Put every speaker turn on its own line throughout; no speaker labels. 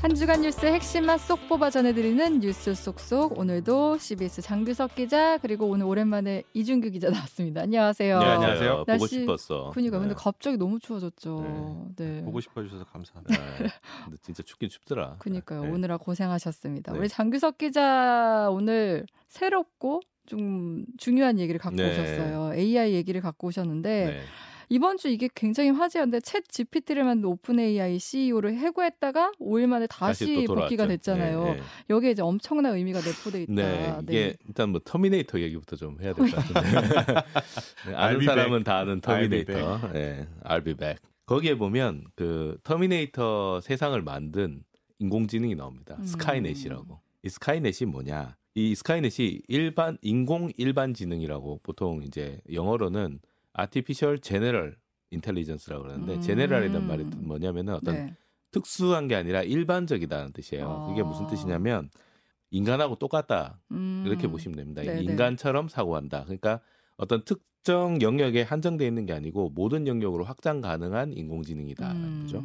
한 주간 뉴스 핵심만 쏙 뽑아 전해드리는 뉴스 쏙쏙 오늘도 CBS 장규석 기자 그리고 오늘 오랜만에 이준규 기자 나왔습니다. 안녕하세요.
네, 안녕하세요.
보고 싶었어.
그니까
네.
근데 갑자기 너무 추워졌죠. 네.
보고 싶어 주셔서 감사합니다.
네. 근데 진짜 춥긴 춥더라.
그니까요.
네.
오늘아 고생하셨습니다.
네.
우리 장규석 기자 오늘 새롭고 좀 중요한 얘기를 갖고
네.
오셨어요. AI 얘기를 갖고 오셨는데
네.
이번 주 이게 굉장히 화제였는데 챗 GPT를 만든 오픈 AI CEO를 해고했다가 5일 만에 다시,
또 돌아왔죠.
복귀가 됐잖아요.
네, 네.
여기에 이제 엄청난 의미가 내포돼 있다.
네, 이게 일단 뭐 터미네이터 얘기부터 좀 해야 될 것 같은데 네, 아는 사람은
back.
다 아는 터미네이터. 네, I'll be back. 거기에 보면 그 터미네이터 세상을 만든 인공지능이 나옵니다.
음.
스카이넷이라고. 이 스카이넷이 뭐냐? 이 스카이넷이 일반 인공 일반 지능이라고 보통 이제 영어로는 artificial general intelligence라고 그러는데
음.
general이라는 말이 뭐냐면은 어떤
네.
특수한 게 아니라 일반적이다는 뜻이에요. 그게 무슨
아.
뜻이냐면 인간하고 똑같다
음.
이렇게 보시면 됩니다.
네네.
인간처럼 사고한다. 그러니까 어떤 특정 영역에 한정돼 있는 게 아니고 모든 영역으로 확장 가능한 인공지능이다라는
음.
거죠.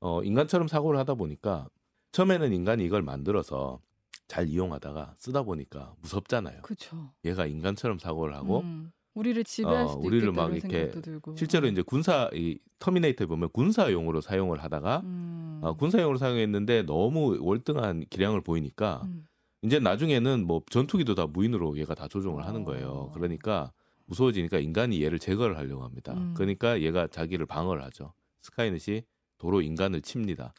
어, 인간처럼 사고를 하다 보니까 처음에는 인간이 이걸 만들어서 잘 이용하다가 쓰다 보니까 무섭잖아요.
그렇죠.
얘가 인간처럼 사고를 하고
음. 우리를 지배할
어,
수도
우리를
있겠다
막 이렇게
생각도 들고.
실제로 이제 군사 이 터미네이터에 보면 군사용으로 사용을 하다가
음.
어, 군사용으로 사용했는데 너무 월등한 기량을 보이니까
음.
이제 나중에는 뭐 전투기도 다 무인으로 얘가 다 조종을 하는 거예요.
어.
그러니까 무서워지니까 인간이 얘를 제거를 하려고 합니다.
음.
그러니까 얘가 자기를 방어를 하죠. 스카이넷이 도로 인간을 칩니다.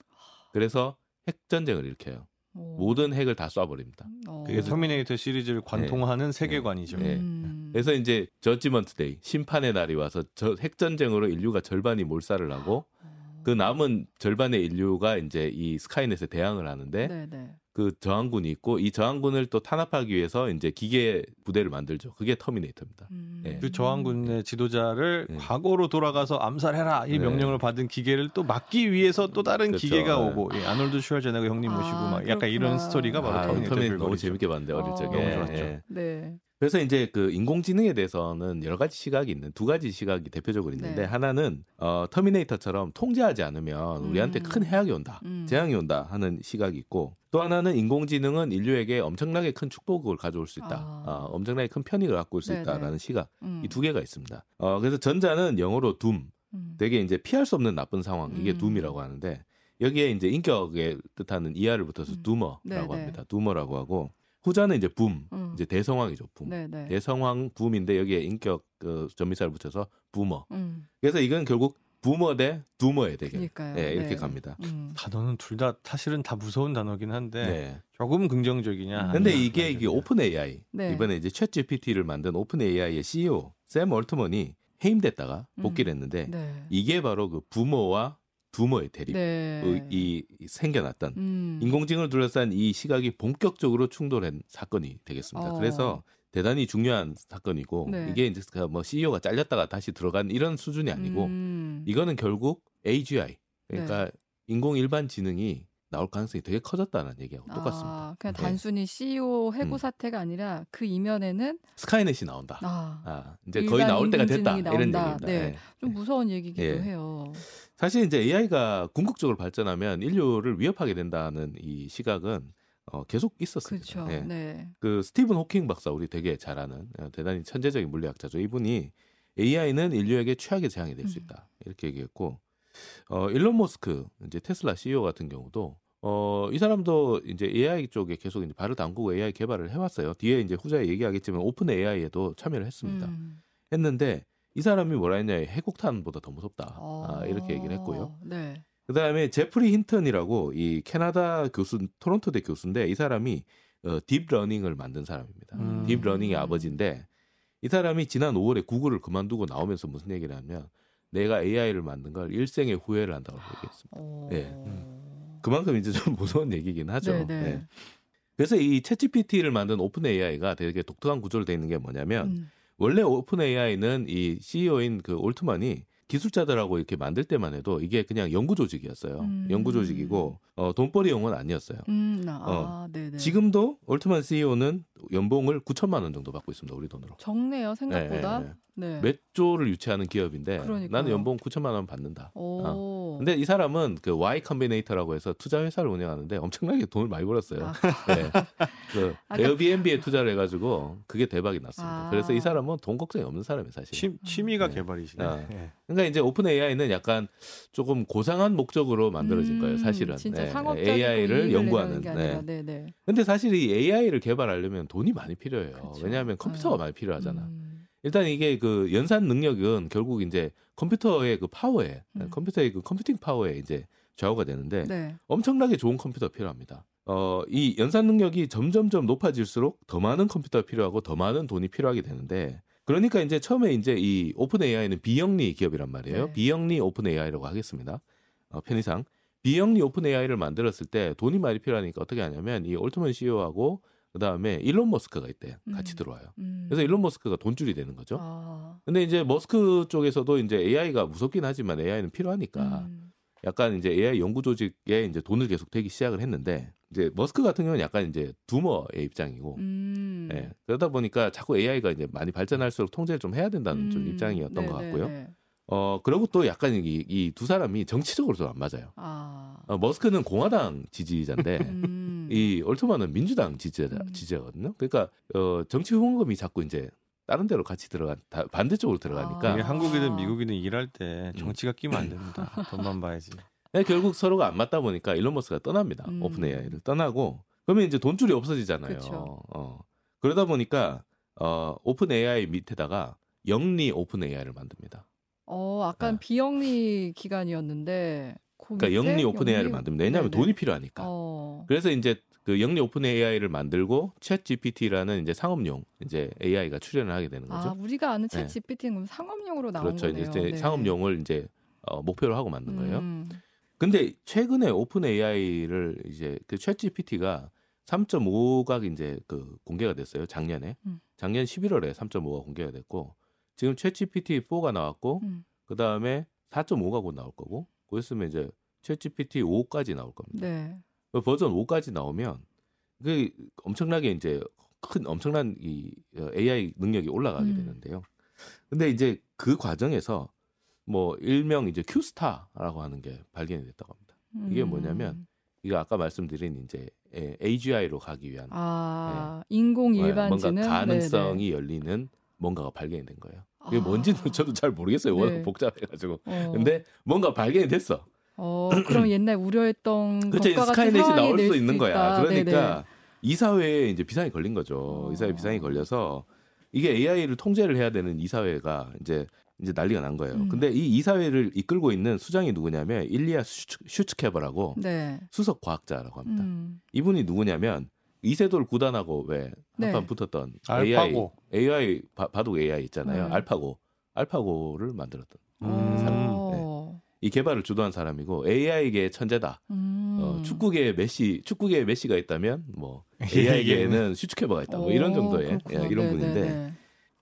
그래서 핵 전쟁을 일으켜요.
오.
모든 핵을 다 쏴버립니다.
어.
그게 터미네이터 시리즈를 관통하는 세계관이죠.
네.
음.
그래서 이제 Judgment Day 심판의 날이 와서 저 핵 전쟁으로 인류가 절반이 몰살을 하고
어.
그 남은 절반의 인류가 이제 이 스카이넷에 대항을 하는데
네네.
그 저항군이 있고 이 저항군을 또 탄압하기 위해서 이제 기계 부대를 만들죠. 그게 터미네이터입니다.
음.
네.
그 저항군의 지도자를
네.
과거로 돌아가서 암살해라 이
네.
명령을 받은 기계를 또 막기 위해서 또 다른
그렇죠.
기계가
네.
오고 예, 아놀드 슈왈제네거 형님
아,
모시고 막 약간
그렇구나.
이런 스토리가 바로
아,
터미네이터
터미네이터 너무. 재밌게 봤는데 어릴
어.
적에.
너무
좋았죠.
예.
네.
그래서 이제 그 인공지능에 대해서는 여러 가지 시각이 있는 두 가지 시각이 대표적으로 있는데
네.
하나는 어, 터미네이터처럼 통제하지 않으면 우리한테
음.
큰 해악이 온다,
음.
재앙이 온다 하는 시각이 있고 또 하나는 인공지능은 인류에게 엄청나게 큰 축복을 가져올 수 있다,
아.
어, 엄청나게 큰 편익을 갖고 올 수. 있다라는 시각
음.
이두 개가 있습니다. 어, 그래서 전자는 영어로 doom,
음.
되게 이제 피할 수 없는 나쁜 상황 이게
음.
doom이라고 하는데 여기에 이제 인격을 뜻하는 er을 붙어서
음.
doomer라고
네네.
합니다. doomer라고 하고 후자는 이제 붐,
음.
이제 대성황이죠. 붐.
네네.
대성황 boom인데 여기에 인격 그 접미사를 붙여서 boomer.
음.
그래서 이건 결국 boomer 대 doomer의 대결.
그러니까요.
네, 이렇게
네.
갑니다.
음.
단어는 둘 다 사실은 다 무서운 단어긴 한데
네.
조금 긍정적이냐.
근데
아니면
이게 이게. OpenAI
네.
이번에 이제 ChatGPT를 만든 OpenAI의 CEO 샘 얼트먼이 해임됐다가 복귀를 했는데
네.
이게 바로 그 부머와 두머의 대립.
네.
이, 생겨났던
음.
인공지능을 둘러싼 이 시각이 본격적으로 충돌한 사건이 되겠습니다.
어.
그래서 대단히 중요한 사건이고
네.
이게 이제 그뭐 CEO가 잘렸다가 다시 들어간 이런 수준이 아니고
음.
이거는 결국 AGI 그러니까
네.
인공 일반 지능이 나올 가능성이 되게 커졌다는 얘기하고 똑같습니다.
아, 그냥
네.
단순히 CEO 해고
음.
사태가 아니라 그 이면에는
스카이넷이 나온다.
아,
아, 이제 거의 나올 때가 됐다
인공지능이
이런
나온다.
얘기입니다.
네.
예.
좀 무서운 얘기기도
예.
해요.
사실 이제 AI가 궁극적으로 발전하면 인류를 위협하게 된다는 이 시각은 어, 계속 있었습니다.
그렇죠.
예.
네.
그 스티븐 호킹 박사 우리 되게 잘 아는 어, 대단히 천재적인 물리학자죠. 이분이 AI는 인류에게 최악의 재앙이 될수
음.
있다 이렇게 얘기했고 어, 일론 머스크 이제 테슬라 CEO 같은 경우도 어, 이 사람도 이제 AI 쪽에 계속 이제 발을 담그고 AI 개발을 해왔어요. 뒤에 이제 후자에 얘기하겠지만 OpenAI에도 참여를 했습니다.
음.
했는데 이 사람이 뭐라 했냐 핵폭탄보다 더 무섭다
어.
아, 이렇게 얘기를 했고요.
네.
그다음에 제프리 힌턴이라고 이 캐나다 교수 토론토대 교수인데 이 사람이 어, 딥러닝을 만든 사람입니다.
음.
딥러닝의 아버지인데 이 사람이 지난 5월에 구글을 그만두고 나오면서 무슨 얘기를 하면 내가 AI를 만든 걸 일생의 후회를 한다고 얘기했습니다.
어.
예. 그만큼 이제 좀 무서운 얘기긴 하죠.
네, 네.
예. 그래서 이 ChatGPT를 만든 OpenAI가 되게 독특한 구조로 되어 있는 게 뭐냐면
음.
원래 OpenAI는 이 CEO인 그 올트만이 기술자들하고 이렇게 만들 때만 해도 이게 그냥 연구 조직이었어요.
음.
연구 조직이고 어, 돈벌이 용은 아니었어요.
음, 아.
어. 지금도 올트만 CEO는 연봉을 9천만 원 정도 받고 있습니다. 우리 돈으로.
적네요 생각보다.
네,
네.
몇 조를 유치하는 기업인데
그러니까요.
나는 연봉 9천만 원 받는다.
오. 오.
근데 이 사람은 그 Y 컴비네이터라고 해서 투자 회사를 운영하는데 엄청나게 돈을 많이 벌었어요.
아,
네. 그
아까-
Airbnb에 투자를 해가지고 그게 대박이 났습니다.
아.
그래서 이 사람은 돈 걱정이 없는 사람이에요, 사실.
취, 취미가
네.
개발이시네.
아.
예.
그러니까 이제 OpenAI는 약간 조금 고상한 목적으로 만들어진
음,
거예요, 사실은.
진짜
네.
상업적이고
AI를 연구하는. 네.
네, 네.
근데 사실 이 AI를 개발하려면 돈이 많이 필요해요.
그쵸.
왜냐하면 컴퓨터가
네.
많이 필요하잖아.
음,
일단 이게 그 연산 능력은 결국 이제 컴퓨터의 그 파워에
음.
컴퓨터의 그 computing power에 이제 좌우가 되는데
네.
엄청나게 좋은 컴퓨터 필요합니다. 어, 이 연산 능력이 점점점 높아질수록 더 많은 컴퓨터가 필요하고 더 많은 돈이 필요하게 되는데 그러니까 이제 처음에 이제 이 OpenAI는 비영리 기업이란 말이에요.
네.
비영리 OpenAI라고 하겠습니다. 어, 편의상 비영리 OpenAI를 만들었을 때 돈이 많이 필요하니까 어떻게 하냐면 이 올트먼 CEO하고 그다음에 일론 머스크가 이때 같이
음.
들어와요.
음.
그래서 일론 머스크가 돈줄이 되는 거죠.
아,
근데 이제 머스크 쪽에서도 이제 AI가 무섭긴 하지만 AI는 필요하니까
음.
약간 이제 AI 연구 조직에 이제 돈을 계속 대기 시작을 했는데 이제 머스크 같은 경우는 약간 이제 두머의 입장이고
음.
예, 그러다 보니까 자꾸 AI가 이제 많이 발전할수록 통제를 좀 해야 된다는 좀
음.
입장이었던
네,
것
네,
같고요.
네.
어 그리고 또 약간 이두 사람이 정치적으로 좀안 맞아요.
아.
어, 머스크는 공화당 지지자인데
음.
이 올트만은 민주당 지지자
음.
지지자거든요. 그러니까 어 정치 후원금이 자꾸 이제 다른 데로 같이 들어간 다- 반대쪽으로 들어가니까
아.
한국이든 미국이든 일할 때
음.
정치가 끼면 안 됩니다. 돈만 봐야지.
네, 결국 서로가 안 맞다 보니까 일론 머스크가 떠납니다.
음.
OpenAI를 떠나고 그러면 이제 돈줄이 없어지잖아요.
그쵸.
어. 그러다 보니까 어, OpenAI 밑에다가 영리 OpenAI를 만듭니다.
어, 약간
아.
비영리 기관이었는데 그
그러니까 영리 OpenAI를
영리-
만듭니다. 왜냐하면
네네.
돈이 필요하니까.
어.
그래서 이제 그 영리 OpenAI를 만들고 ChatGPT라는 이제 상업용 이제 AI가 출현을 하게 되는 거죠.
아, 우리가 아는 챗
네.
GPT는 그럼 상업용으로 나온
그렇죠.
거네요.
이제
네.
상업용을 이제 어, 목표로 하고 만든 거예요.
음.
근데 최근에 오픈 AI를 이제 그 챗GPT가 3.5가 이제 그 공개가 됐어요. 작년에.
음.
작년 11월에 3.5가 공개가 됐고 지금 챗GPT 4가 나왔고
음.
그다음에 4.5가 곧 나올 거고 그랬으면 이제 챗GPT 5까지 나올 겁니다.
네.
그 버전 5까지 나오면 그 엄청나게 이제 큰 엄청난 이 어, AI 능력이 올라가게
음.
되는데요. 근데 이제 그 과정에서 뭐 일명 이제 큐스타라고 하는 게 발견이 됐다고 합니다. 이게 뭐냐면
음.
이거 아까 말씀드린 이제 에, AGI로 가기 위한
아, 인공
어,
일반지능
뭔가 가능성이
네네.
열리는 뭔가가 발견이 된 거예요. 이게
아.
뭔지는 저도 잘 모르겠어요. 워낙
네.
복잡해가지고.
어.
근데 뭔가 발견이 됐어.
어, 그럼 옛날 우려했던 것과 같은
스카이넷이 나올 될수 있는 거야.
있다.
그러니까
네네.
이사회에 이제 비상이 걸린 거죠.
어.
이사회 비상이 걸려서 이게 AI를 통제를 해야 되는 이사회가 이제 이제 난리가 난 거예요.
음.
근데 이 이사회를 이끌고 있는 수장이 누구냐면 일리아 슈츠, 슈츠케버라고
네.
수석 과학자라고 합니다.
음.
이분이 누구냐면 이세돌 구단하고 왜
네.
한판 붙었던
알파고.
AI, AI 바, 바둑 AI 있잖아요.
네.
알파고. 알파고를 만들었던
음.
어.
이 개발을 주도한 사람이고 AI계의 천재다.
음.
어, 축구계의 메시, 축구계의 메시가 있다면 뭐
AI계는
AI계에는 슈츠케버가 있다. 뭐 이런
오,
정도의. 예, 이런
네,
분인데
네, 네.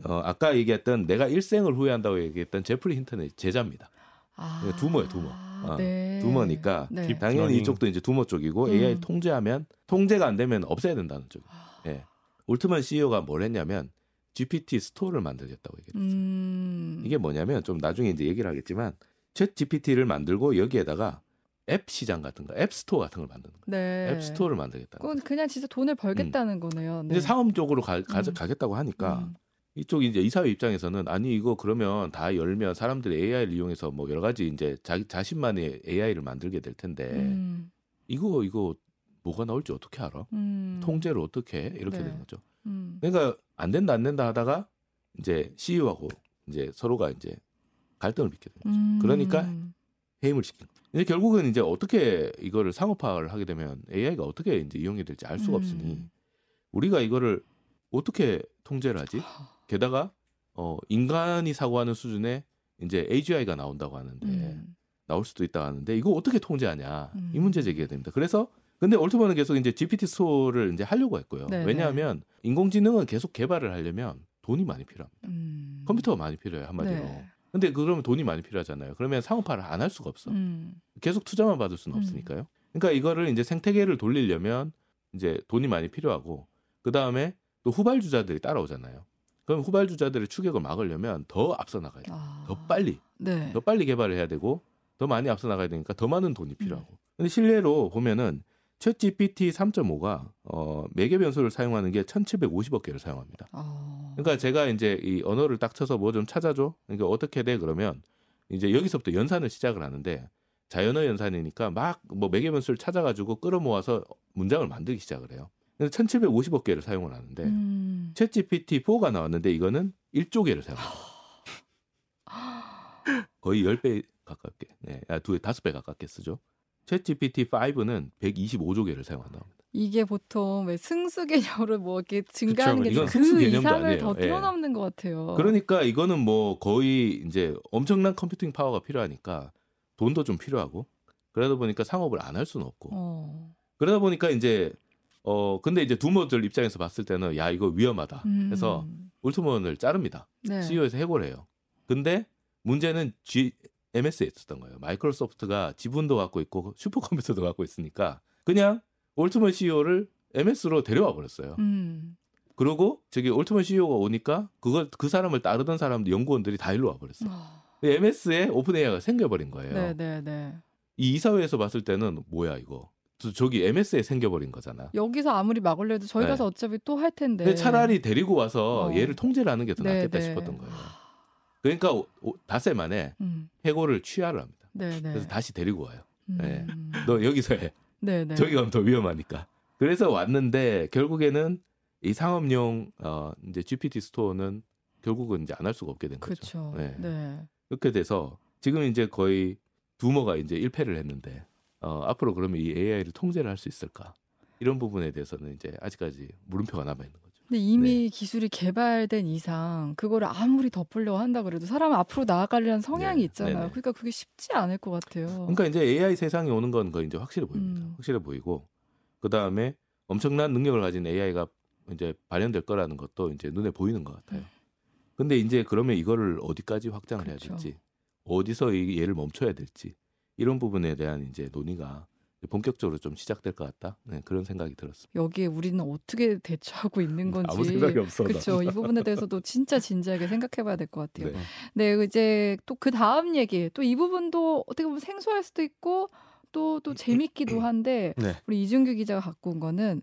어, 아까 얘기했던 내가 일생을 후회한다고 얘기했던 제프리 힌턴의 제자입니다.
아,
doomer예요, doomer. 어,
네.
doomer니까
네.
딥-
당연히. 이쪽도 이제 doomer 쪽이고
음.
AI 통제하면 통제가 안 되면 없애야 된다는 쪽.
아.
예. 올트만 CEO가 뭘 했냐면 GPT Store를 만들겠다고 얘기했어요.
음.
이게 뭐냐면 좀 나중에 이제 얘기를 하겠지만 ChatGPT를 만들고 여기에다가 앱 시장 같은 거, 앱 스토어 같은 걸 만드는 거예요.
네.
앱 스토어를 만들겠다.
그건 그냥 진짜 돈을 벌겠다는 거네요. 네.
이제 상업 쪽으로 가, 가,
음.
가겠다고 하니까
음.
이쪽 이제 이사회 입장에서는 아니 이거 그러면 다 열면 사람들이 AI를 이용해서 뭐 여러 가지 이제 자, 자신만의 AI를 만들게 될 텐데
음.
이거 이거 뭐가 나올지 어떻게 알아?
음.
통제를 어떻게 해? 이렇게
네.
되는 거죠.
음.
그러니까 안 된다 안 된다 하다가 이제 CEO하고 이제 서로가 이제 갈등을 빚게 되는 거죠.
음.
그러니까 해임을 시킨. 이제 결국은 이제 어떻게 이거를 상업화를 하게 되면 AI가 어떻게 이제 이용이 될지 알 수가 없으니
음.
우리가 이거를 어떻게 통제를 하지? 게다가 어 인간이 사고하는 수준의 이제 AGI가 나온다고 하는데
음.
나올 수도 있다 하는데 이거 어떻게 통제하냐
음.
이 문제 제기가 됩니다. 그래서 근데 올트먼은 계속 이제 GPT 스토어를 이제 하려고 했고요.
네네.
왜냐하면 인공지능은 계속 개발을 하려면 돈이 많이 필요합니다.
음.
컴퓨터가 많이 필요해요 한마디로.
네.
근데 그러면 돈이 많이 필요하잖아요. 그러면 상업화를 안 할 수가 없어.
음.
계속 투자만 받을 수는
음.
없으니까요. 그러니까 이거를 이제 생태계를 돌리려면 이제 돈이 많이 필요하고 그 다음에 또 후발주자들이 따라오잖아요. 그럼 후발주자들의 추격을 막으려면 더 앞서 나가야 돼.
아.
더 빨리,
네.
더 빨리 개발을 해야 되고 더 많이 앞서 나가야 되니까 더 많은 돈이 필요하고. 근데 실례로 보면은 챗 GPT 3.5가 어, 매개 변수를 사용하는 게 1,750억 개를 사용합니다.
어.
그러니까 제가 이제 이 언어를 딱 쳐서 뭐 좀 찾아줘. 그러니까 어떻게 돼 그러면 이제 여기서부터 연산을 시작을 하는데 자연어 연산이니까 막 뭐 매개 변수를 찾아가지고 끌어모아서 문장을 만들기 시작을 해요. 그래서 1,750억 개를 사용을 하는데
음.
챗 GPT 4가 나왔는데 이거는 1조 개를 사용합니다. 거의 10배 가깝게. 네. 아, 두 배, 다섯 배 가깝게 쓰죠. 챗 GPT 5는 125조 개를 사용한다고 합니다.
이게 보통 왜 승수 개념으로 뭐 이렇게 증가하는
그쵸,
게
이건
그
승수 개념도
이상을
아니에요.
더
예.
뛰어넘는 것 같아요.
그러니까 이거는 뭐 거의 이제 엄청난 컴퓨팅 파워가 필요하니까 돈도 좀 필요하고 그러다 보니까 상업을 안 할 수는 없고
어.
그러다 보니까 이제 어 근데 이제 두모들 입장에서 봤을 때는 야 이거 위험하다
음.
해서 울트먼을 자릅니다.
네.
CEO에서 해고를 해요. 근데 문제는 G MS에 있었던 거예요. 마이크로소프트가 지분도 갖고 있고 슈퍼컴퓨터도 갖고 있으니까 그냥 올트먼 CEO를 MS로 데려와 버렸어요.
음.
그리고 저기 올트먼 CEO가 오니까 그걸 그 사람을 따르던 사람들 연구원들이 다 일로 와 버렸어요.
아.
MS에 오픈 AI가 생겨버린 거예요.
네, 네, 네.
이 이사회에서 봤을 때는 뭐야 이거? 저- 저기 MS에 생겨버린 거잖아.
여기서 아무리 막으려도 저희
네.
가서 어차피 또 할 텐데.
근데 차라리 데리고 와서
어.
얘를 통제를 하는 게더
네,
낫겠다
네.
싶었던 거예요. 그러니까 오- 오- 닷새 만에
음.
해고를 취하를 합니다.
네, 네.
그래서 다시 데리고 와요. 네.
음.
너 여기서 해.
네, 네.
저기 가면 더 위험하니까. 그래서 왔는데 결국에는 이 상업용 어 이제 GPT 스토어는 결국은 이제 안 할 수가 없게 된 거죠.
그렇죠.
네.
네.
그렇게 돼서 지금 이제 거의 두모가 이제 1패를 했는데 어 앞으로 그러면 이 AI를 통제를 할 수 있을까? 이런 부분에 대해서는 이제 아직까지 물음표가 남아 있는 거죠.
근데 이미 기술이 개발된 이상 그거를 아무리 덮으려고 한다 그래도 사람은 앞으로 나아가려는 성향이
네,
있잖아요.
네네.
그러니까 그게 쉽지 않을 것 같아요.
그러니까 이제 AI 세상이 오는 건 거의 이제 확실해 보입니다.
음.
확실해 보이고 그 다음에 엄청난 능력을 가진 AI가 이제 발현될 거라는 것도 이제 눈에 보이는 것 같아요. 근데 이제 그러면 이거를 어디까지 확장을 해야
그렇죠.
될지, 어디서 이 얘를 멈춰야 될지 이런 부분에 대한 이제 논의가 본격적으로 좀 시작될 것 같다. 네, 그런 생각이 들었습니다.
여기에 우리는 어떻게 대처하고 있는 건지
아무 생각이 없어. 나.
그렇죠. 이 부분에 대해서도 진짜 진지하게 생각해봐야 될 것 같아요.
네.
네, 이제 또 그 다음 얘기, 또 이 부분도 어떻게 보면 생소할 수도 있고 또또 재밌기도 한데
네.
우리 이준규 기자가 갖고 온 거는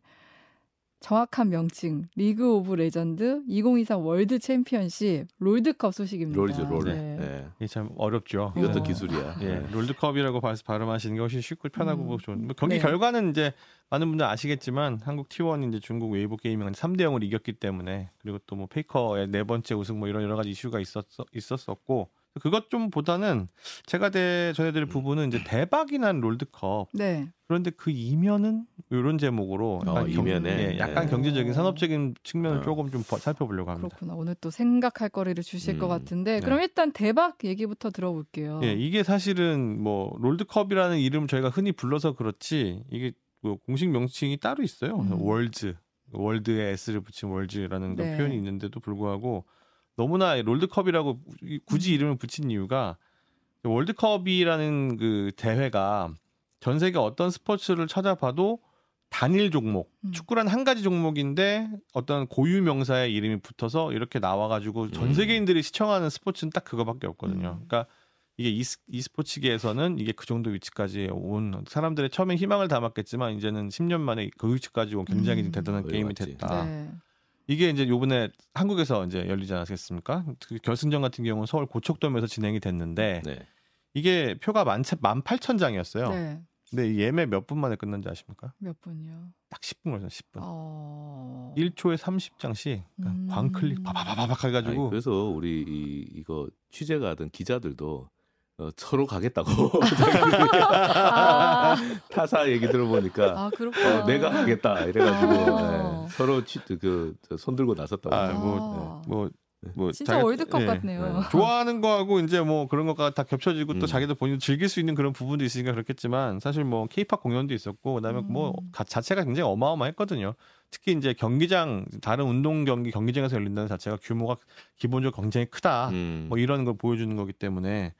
정확한 명칭 League of Legends 2023 World Championship 롤드컵 소식입니다.
LoL이죠, LoL.
네.
네.
이게 참 어렵죠.
이것도
어.
기술이야.
예,
네.
롤드컵이라고 발- 발음하시는 게 훨씬 쉽고 편하고
음.
뭐 좋은. 뭐 경기
네.
결과는 이제 많은 분들 아시겠지만 한국 T1이 이제 중국 Weibo Gaming을 3대 0으로 이겼기 때문에 그리고 또 뭐 페이커의 네 번째 우승 뭐 이런 여러 가지 이슈가 있었 있었었고 그것 좀 보다는 제가 대 전해드릴 부분은 이제 대박이 난 롤드컵
네.
그런데 그 이면은 이런 제목으로
어,
약간 경-
이면에.
예, 약간
네.
경제적인 산업적인 측면을
어.
조금 좀 버- 살펴보려고 합니다.
그렇구나. 오늘 또 생각할 거리를 주실 것
음,
같은데
네.
그럼 일단 대박 얘기부터 들어볼게요.
예, 이게 사실은 뭐 롤드컵이라는 이름 저희가 흔히 불러서 그렇지 이게 뭐 공식 명칭이 따로 있어요.
음.
월즈, 월드에 s를 붙인 월즈라는
네.
표현이 있는데도 불구하고 너무나 롤드컵이라고 이- 굳이
음.
이름을 붙인 이유가 월드컵이라는 그 대회가 전 세계 어떤 스포츠를 찾아봐도 단일 종목,
음.
축구란 한 가지 종목인데 어떤 고유 명사의 이름이 붙어서 이렇게 나와가지고 전
음.
세계인들이 시청하는 스포츠는 딱 그거밖에 없거든요.
음.
그러니까 이게 이, e스포츠계에서는 이게 그 정도 위치까지 온 사람들의 처음엔 희망을 담았겠지만 이제는 10년 만에 그 위치까지 온 굉장히
음.
대단한 게임이
왔지.
됐다.
네.
이게 이제 요번에 한국에서 이제 열리지 않았겠습니까? 그 결승전 같은 경우는 서울 고척돔에서 진행이 됐는데
네.
이게 표가 만, 18,000장이었어요.
네.
근데 예매 몇 분 만에 끝난지 아십니까?
몇 분이요?
딱 10분 걸렸어요. 10분.
어.
1초에 30장씩
음.
광클릭 바바바바박 해가지고
아니, 그래서 우리 이, 이거 취재가 하던 기자들도 어, 서로 가겠다고
아,
타사 얘기 들어보니까
아 그렇구나.
어, 내가 하겠다 이래가지고
아.
네, 서로 치, 그, 저, 손들고 나섰다고.
아,
아.
뭐, 뭐, 뭐
진짜 월드컵 같네요.
좋아하는 거하고 이제 뭐 그런 것과 다 겹쳐지고 또
음.
자기도 본인 즐길 수 있는 그런 부분도 있으니까 그렇겠지만 사실 뭐 케이팝 공연도 있었고 그다음에 뭐
음.
가- 자체가 굉장히 어마어마했거든요. 특히 이제 경기장 다른 운동 경기 경기장에서 열린다는 자체가 규모가 기본적으로 굉장히 크다.
음.
뭐 이런 걸 보여주는 거기 때문에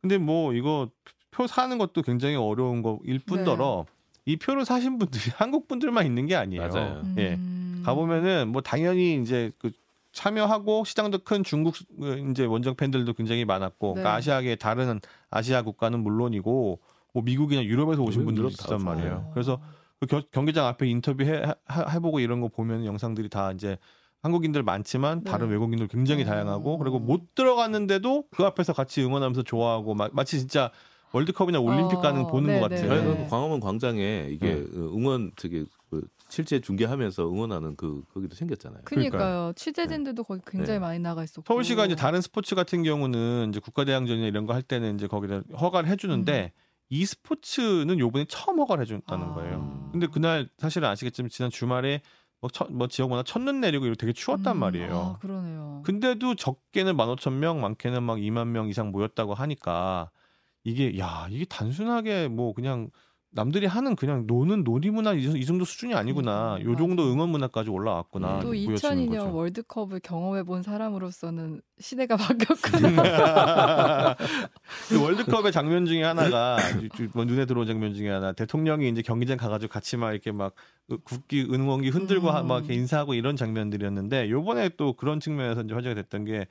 근데 뭐 이거 표 사는 것도 굉장히 어려운 거일 뿐더러 이 표를 사신 분들이 한국 분들만 있는 게 아니에요.
맞아요.
예.
음.
가보면은 뭐 당연히 이제 그 참여하고 시장도 큰 중국 이제 원정 팬들도 굉장히 많았고
네.
그러니까 아시아계 다른 아시아 국가는 물론이고 뭐 미국이나 유럽에서 오신 분들도 있었단
다
말이에요.
어.
그래서 그 겨- 경기장 앞에 인터뷰 해, 하- 해보고 이런 거 보면 영상들이 다 이제 한국인들 많지만
네.
다른 외국인들 굉장히
어.
다양하고 그리고 못 들어갔는데도 그 앞에서 같이 응원하면서 좋아하고 마, 마치 진짜 월드컵이나 올림픽
어,
가는 보는
네,
것
네.
같아요.
네.
그 광화문 광장에 이게
네.
그 응원 저기 그 실제 중계하면서 응원하는 그 거기도 생겼잖아요.
그니까요. 취재진들도 거기 굉장히
네.
많이 나가 있었고.
서울시가 이제 다른 스포츠 같은 경우는 이제 국가대항전이나 이런 거 할 때는 이제 거기다 허가를 해주는데 이 스포츠는 요번에 처음 허가를 해줬다는
아.
거예요. 근데 그날 사실은 아시겠지만 지난 주말에 뭐, 첫, 뭐 지역마다 첫눈 내리고 이렇게 되게 추웠단
음,
말이에요.
아, 그러네요.
근데도 적게는 15,000명, 많게는 막 2만 명 이상 모였다고 하니까 이게 야 이게 단순하게 뭐 그냥 남들이 하는 그냥 노는 놀이문화 이, 이 정도 수준이 아니구나.
그러니까,
요 정도. 응원 문화까지 올라왔구나.
음.
또
이렇게 보여주는
2002년
거죠.
월드컵을 경험해 본 사람으로서는 시대가 바뀌었구나.
그 월드컵의 장면 중에 하나가 뭐 눈에 들어온 장면 중에 하나 대통령이 이제 경기장 가가지고 같이 막 이렇게 막 국기 응원기 흔들고 하- 막
음.
인사하고 이런 장면들이었는데 요번에 또 그런 측면에서 이제 화제가 됐던 게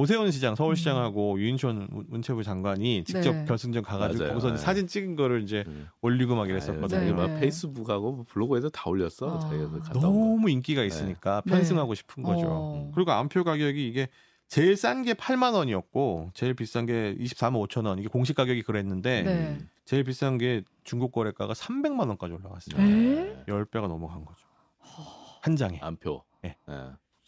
오세훈 시장 서울시장하고 유인촌 문- 문체부 장관이 직접
음. 네.
결승전 가가지고
맞아요.
거기서
네.
사진 찍은 거를 이제
네.
올리고 막 이랬었거든요.
네.
막 페이스북하고 뭐 블로그에도 다 올렸어.
아.
너무 인기가 있으니까
네.
편승하고 싶은 거죠.
어.
그리고 암표 가격이 이게 제일 싼 게 8만 원이었고 제일 비싼 게 24만 5천 원. 이게 공식 가격이 그랬는데
네.
제일 비싼 게 중국 거래가가 300만 원까지 올라갔어요.
에?
10배가 넘어간 거죠. 한 장에.
안표.
네.
예.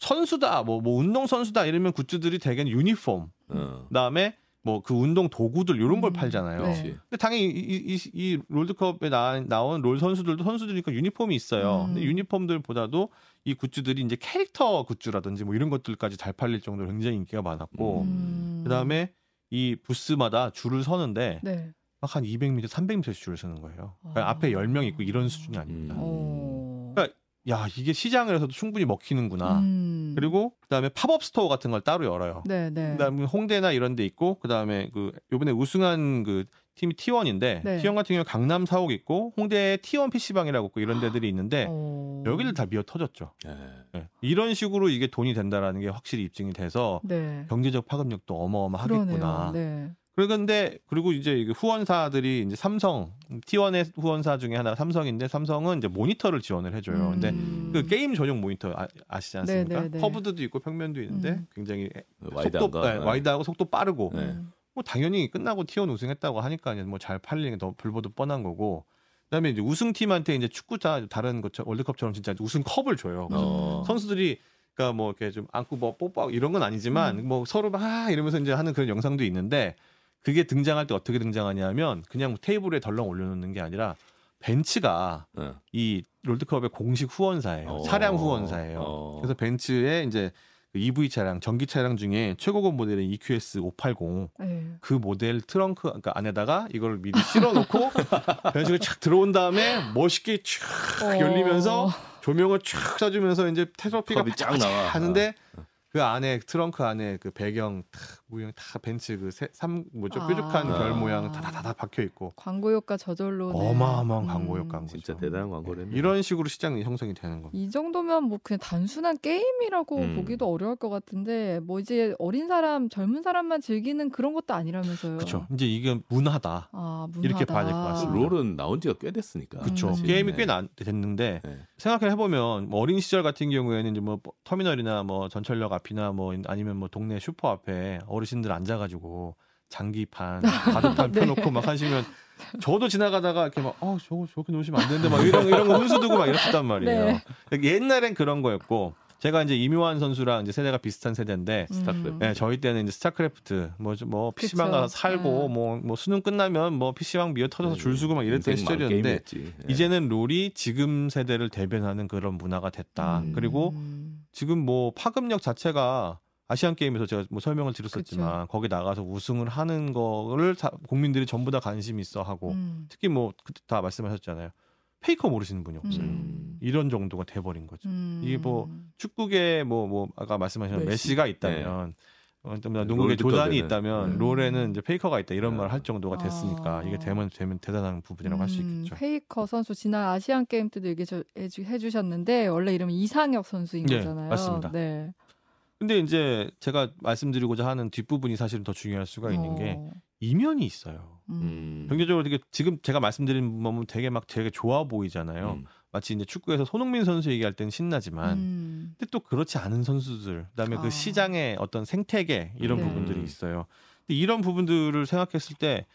선수다. 뭐, 뭐 운동 선수다 이러면 굿즈들이 대개는 유니폼.
어.
그다음에 뭐 그 운동 도구들 이런 걸
음,
팔잖아요.
네.
근데 당연히 이, 이, 이 롤드컵에 나, 나온 롤 선수들도 선수들이니까 유니폼이 있어요.
음.
근데 유니폼들보다도 이 굿즈들이 이제 캐릭터 굿즈라든지 뭐 이런 것들까지 잘 팔릴 정도로 굉장히 인기가 많았고
음.
그다음에 이 부스마다 줄을 서는데
네.
막한 200m, 300m씩 줄을 서는 거예요. 그러니까
아.
앞에 10명 있고 이런 수준이 아닙니다.
음.
어.
그러니까 야 이게 시장을 해서도 충분히 먹히는구나.
음.
그리고 그다음에 팝업 스토어 같은 걸 따로 열어요.
네, 네.
그다음에 홍대나 이런 데 있고 그다음에 그 요번에 우승한 그 팀이 T1인데
네.
T1 같은 경우 강남 사옥 있고 홍대에 T1 PC방이라고 있고 이런 데들이 있는데
어.
여기를 다 미어 터졌죠.
예.
예. 이런 식으로 이게 돈이 된다라는 게 확실히 입증이 돼서
네.
경제적 파급력도 어마어마하겠구나.
네.
그런데 그리고 이제 후원사들이 이제 삼성 T1의 후원사 중에 하나 가 삼성인데 삼성은 이제 모니터를 지원을 해줘요. 근데
음.
그 게임 전용 모니터 아시지 않습니까?
네, 네, 네.
curved도 있고 평면도 있는데
음.
굉장히
wide한
속도
거.
네, wide하고 속도 빠르고
네.
음.
뭐 당연히 끝나고 T1 우승했다고 하니까 뭐 잘 팔리는 게 더 불보듯 뻔한 거고 그다음에 이제 우승팀한테 이제 축구 다 다른 것처럼 월드컵처럼 진짜 우승 컵을 줘요.
어.
선수들이 그러니까 뭐 이렇게 좀 안고 뭐 뽀뽀하고 이런 건 아니지만
음.
뭐 서로 막 이러면서 이제 하는 그런 영상도 있는데 그게 등장할 때 어떻게 등장하냐면 그냥 테이블에 덜렁 올려놓는 게 아니라 벤츠가
어.
이 롤드컵의 공식 후원사예요.
어.
차량 후원사예요.
어.
그래서 벤츠의 이제 그 EV 차량, 전기 차량 중에 최고급 모델인 EQS 580
네.
그 모델 트렁크 그러니까 안에다가 이걸 미리 실어놓고 벤츠가 착 들어온 다음에 멋있게 촥
어.
열리면서 조명을 촥 쏴주면서 이제 테스피가
컵이 쫙 나와.
하는데 그 안에 트렁크 안에 그 배경 탁 모양 다 벤츠 그 삼 뭐죠
아.
뾰족한
아.
별 모양 다다다다 박혀 있고
광고 효과 저절로 네.
어마어마한
음.
광고 효과인
진짜. 대단한 광고였네.
이런 식으로 시장이 형성이 되는 겁니다.
이 정도면 뭐 그냥 단순한 게임이라고
음.
보기도 어려울 것 같은데 뭐 이제 어린 사람 젊은 사람만 즐기는 그런 것도 아니라면서요.
그렇죠. 이제 이게 문화다.
아, 문화다.
이렇게 봐야 될 것 같습니다.
LoL은 나온 지가 꽤 됐으니까.
그렇죠.
음.
게임이
네.
꽤 나, 됐는데
네.
생각해 보면 뭐 어린 시절 같은 경우에는 이제 뭐 터미널이나 뭐 전철역 앞이나 뭐 아니면 뭐 동네 슈퍼 앞에 어르신들 앉아가지고 장기판, 바둑판
네.
펴놓고 막 하시면 저도 지나가다가 이렇게 막 어 저거 저렇게 놓으시면 안 되는데 막 이런 이런 거 훈수 두고 막 이랬단 말이에요.
네.
옛날엔 그런 거였고 제가 이제 임요환 선수랑 이제 세대가 비슷한 세대인데
음.
스타크래프트.
네, 저희 때는 이제 스타크래프트 뭐뭐 PC방. 가서 살고
네.
뭐뭐 수능 끝나면 뭐 PC방 미어 터져서 줄 서고 막 이랬던
네.
시절이었는데.
예.
이제는 LoL이 지금 세대를 대변하는 그런 문화가 됐다.
음.
그리고 지금 뭐 파급력 자체가 아시안 게임에서 제가 뭐 설명을 드렸었지만 거기 나가서 우승을 하는 거를 다- 국민들이 전부 다 관심 있어 하고
음.
특히 뭐 그때 다 말씀하셨잖아요. 페이커 모르시는 분이 없어요.
음.
이런 정도가 돼버린 거죠.
음.
이게 뭐 축구계 뭐 뭐 아까 말씀하신
메시.
메시가 있다면 어, 또
네,
농구계 조단이. 있다면
음.
LoL에는 이제 페이커가 있다 이런
네.
말할 정도가 됐으니까
아.
이게 되면 되면 대단한 부분이라고 할수
음,
있겠죠.
페이커 선수 지난 아시안 게임 때도 얘기해 주- 해주셨는데 원래 이름은 이상혁 선수인
네,
거잖아요.
맞습니다.
네.
근데 이제 제가 말씀드리고자 하는 뒷부분이 사실은 더 중요할 수가 있는 게
어.
이면이 있어요.
음.
음.
경제적으로 되게 지금 제가 말씀드린 부분 되게 막 되게 좋아 보이잖아요.
음.
마치 이제 축구에서 손흥민 선수 얘기할 땐 신나지만
음.
근데 또 그렇지 않은 선수들 그다음에
아.
그 시장의 어떤 생태계 이런
네.
부분들이 있어요. 근데 이런 부분들을 생각했을 때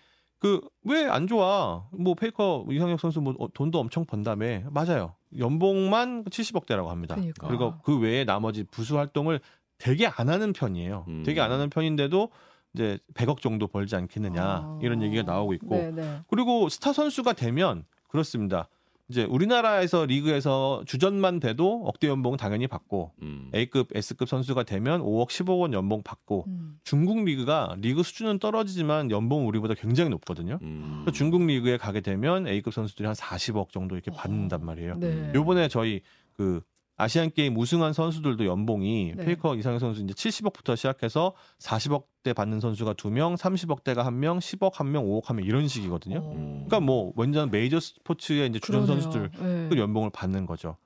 그 왜 안 좋아? 뭐 페이커 이상혁 선수 뭐 어, 돈도 엄청 번다며 맞아요. 연봉만 70억대라고 합니다.
그러니까.
그리고 그 외에 나머지 부수 활동을 되게 안 하는 편이에요.
음.
되게 안 하는 편인데도 이제 100억 정도 벌지 않겠느냐
아.
이런 얘기가 나오고 있고
네, 네.
그리고 스타 선수가 되면 그렇습니다. 이제 우리나라에서 리그에서 주전만 돼도 억대 연봉 당연히 받고
음.
A급, S급 선수가 되면 5억, 10억 원 연봉 받고
음.
중국 리그가 리그 수준은 떨어지지만 연봉 우리보다 굉장히 높거든요.
음.
중국 리그에 가게 되면 A급 선수들이 한 40억 정도 이렇게 받는단 말이에요.
네.
요번에 저희 그 아시안 게임 우승한 선수들도 연봉이
네.
페이커 이상혁 선수 이제 70억부터 시작해서 40억대 받는 선수가 두 명, 30억대가 한 명, 10억 한 명, 5억 한 명 이런 식이거든요.
어.
그러니까 뭐 완전 메이저 스포츠의 이제 주전
그러네요.
선수들
네.
그 연봉을 받는 거죠.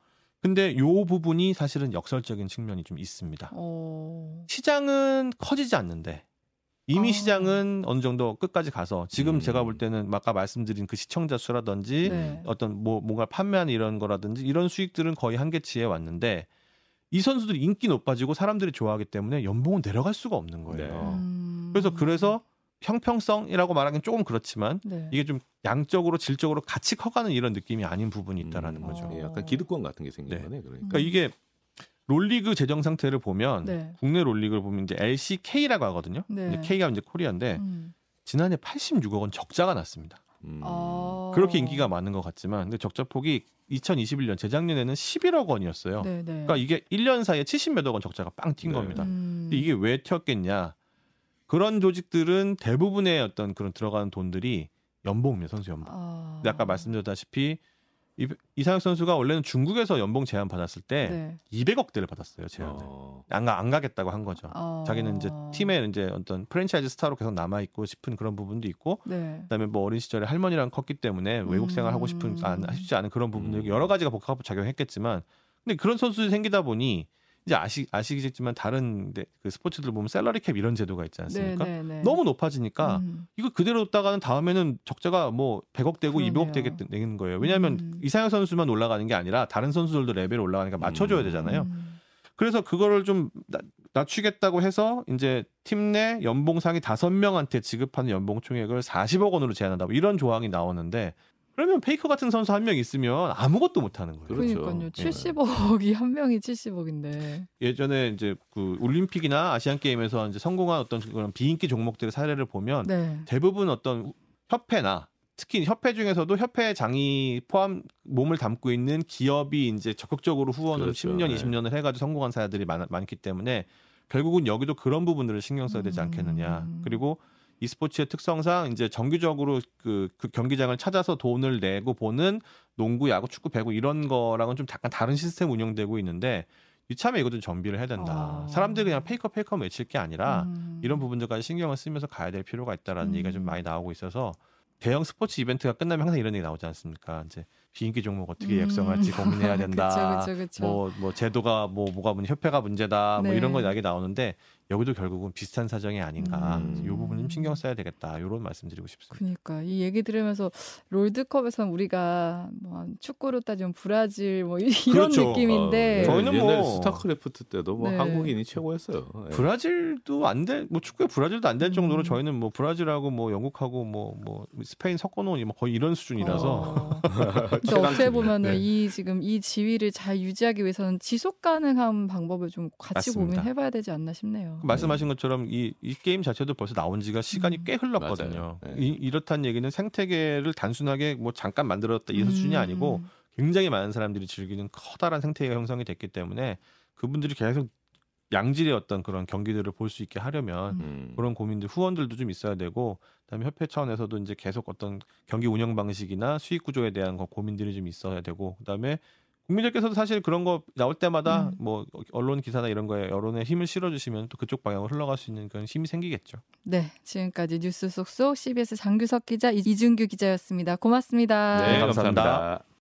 근데 요 부분이 사실은 역설적인 측면이 좀 있습니다.
어.
시장은 커지지 않는데 이미
아.
시장은 어느 정도 끝까지 가서 지금
음.
제가 볼 때는 아까 말씀드린 그 시청자 수라든지
네.
어떤 뭐 뭔가 판매하는 이런 거라든지 이런 수익들은 거의 한계치에 왔는데 이 선수들이 인기 높아지고 사람들이 좋아하기 때문에 연봉은 내려갈 수가 없는 거예요.
네.
음.
그래서 그래서 형평성이라고 말하기는 조금 그렇지만
네.
이게 좀 양적으로 질적으로 같이 커가는 이런 느낌이 아닌 부분이 있다라는
음.
거죠.
어.
예, 약간 기득권 같은 게 생긴
네.
거네. 그러니까.
그러니까 이게 롤리그 재정 상태를 보면
네.
국내 롤리그를 보면 이제 LCK라고 하거든요.
네.
이제 K가 이제 코리아인데
음.
지난해 86억 원 적자가 났습니다.
음.
아.
그렇게 인기가 많은 것 같지만 근데 적자 폭이 2021년 재작년에는 11억 원이었어요.
네, 네.
그러니까 이게 1년 사이에 70몇억 원 적자가 빵튄
네.
겁니다.
음.
근데 이게 왜 튀었겠냐? 그런 조직들은 대부분의 어떤 그런 들어가는 돈들이 연봉입니다, 선수 연봉.
아.
근데 아까 말씀드렸다시피 이, 이상혁 선수가 원래는 중국에서 연봉 제안 받았을 때
네.
200억대를 받았어요, 제안을.
어.
안, 가, 안 가겠다고 한 거죠.
아.
자기는 이제 팀에 이제 어떤 프랜차이즈 스타로 계속 남아 있고 싶은 그런 부분도 있고
네.
그다음에 뭐 어린 시절에 할머니랑 컸기 때문에 외국 생활 하고 싶은 안 쉽지 않은 그런 부분들
음.
여러 가지가 복합 작용했겠지만 근데 그런 선수들이 생기다 보니 이제 아시 아시겠지만 다른 데, 그 스포츠들 보면 셀러리 캡 이런 제도가 있지 않습니까?
네, 네, 네.
너무 높아지니까
음.
이거 그대로 뒀다가는 다음에는 적자가 뭐 100억 되고
그러네요.
200억 되게 되는 거예요. 왜냐하면
음.
이상현 선수만 올라가는 게 아니라 다른 선수들도 레벨이 올라가니까 맞춰줘야
음.
되잖아요.
음.
그래서 그거를 좀 나- 낮추겠다고 해서 이제 팀 내 연봉상이 다섯 명한테 지급하는 연봉 총액을 40억 원으로 제한한다. 뭐 이런 조항이 나오는데 그러면 페이커 같은 선수 한 명 있으면 아무것도 못 하는 거예요.
그렇죠.
그러니까요.
네.
70억이 한 명이 70억인데.
예전에 이제 그 올림픽이나 아시안 게임에서 이제 성공한 어떤 그런 비인기 종목들의 사례를 보면
네.
대부분 어떤 협회나 특히 협회 중에서도 협회장이 포함 몸을 담고 있는 기업이 이제 적극적으로 후원을
그렇죠.
10년,
네.
20년을 해가지고 성공한 사례들이 많, 많기 때문에 결국은 여기도 그런 부분들을 신경 써야 되지 않겠느냐.
음.
그리고 e스포츠의 특성상 이제 정규적으로 그, 그 경기장을 찾아서 돈을 내고 보는 농구, 야구, 축구, 배구 이런 거랑은 좀 약간 다른 시스템 운영되고 있는데 이참에 이것도 정비를 해야 된다.
아.
사람들이 그냥 페이커 페이커 외칠 게 아니라
음.
이런 부분들까지 신경을 쓰면서 가야 될 필요가 있다라는
음.
얘기가 좀 많이 나오고 있어서 대형 스포츠 이벤트가 끝나면 항상 이런 얘기 나오지 않습니까? 이제 비인기 종목 어떻게
음.
육성할지 고민해야 된다.
그쵸, 그쵸, 그쵸.
뭐, 뭐 제도가 뭐 뭐가 문 협회가 문제다. 뭐
네.
이런 거 이야기 나오는데 여기도 결국은 비슷한 사정이 아닌가.
음.
이 부분 좀 신경 써야 되겠다. 이런 말씀드리고 싶습니다.
그니까 이 얘기 들으면서 롤드컵에선 우리가 뭐 축구로 따지면 브라질 뭐 이- 이런
그렇죠.
느낌인데
어,
저희는
옛날
뭐-
스타크래프트 때도 뭐
네.
한국인이 최고였어요. 예.
브라질도 안 될, 뭐 축구에 브라질도 안될
음.
정도로 저희는 뭐 브라질하고 뭐 영국하고 뭐, 뭐 스페인 섞어놓은 뭐 거의 이런 수준이라서
어. 근데 어떻게 보면은
네.
이 지금 이 지위를 잘 유지하기 위해서는 지속 가능한 방법을 좀 같이
맞습니다.
고민해봐야 되지 않나 싶네요.
말씀하신 것처럼 이, 이 게임 자체도 벌써 나온 지가 시간이
음.
꽤
흘렀거든요. 네.
이, 이렇다는 얘기는 생태계를 단순하게 뭐 잠깐 만들었다 이 수준이
음.
아니고 굉장히 많은 사람들이 즐기는 커다란 생태계가 형성이 됐기 때문에 그분들이 계속 양질의 어떤 그런 경기들을 볼 수 있게 하려면
음.
그런 고민들 후원들도 좀 있어야 되고 그다음에 협회 차원에서도 이제 계속 어떤 경기 운영 방식이나 수익 구조에 대한 거 고민들이 좀 있어야 되고 그다음에 국민들께서도 사실 그런 거 나올 때마다
음.
뭐 언론 기사나 이런 거에 여론에 힘을 실어주시면 또 그쪽 방향으로 흘러갈 수 있는 그런 힘이 생기겠죠.
네, 지금까지 뉴스 속속 CBS 장규석 기자 이준규 기자였습니다. 고맙습니다.
네,
감사합니다.
감사합니다.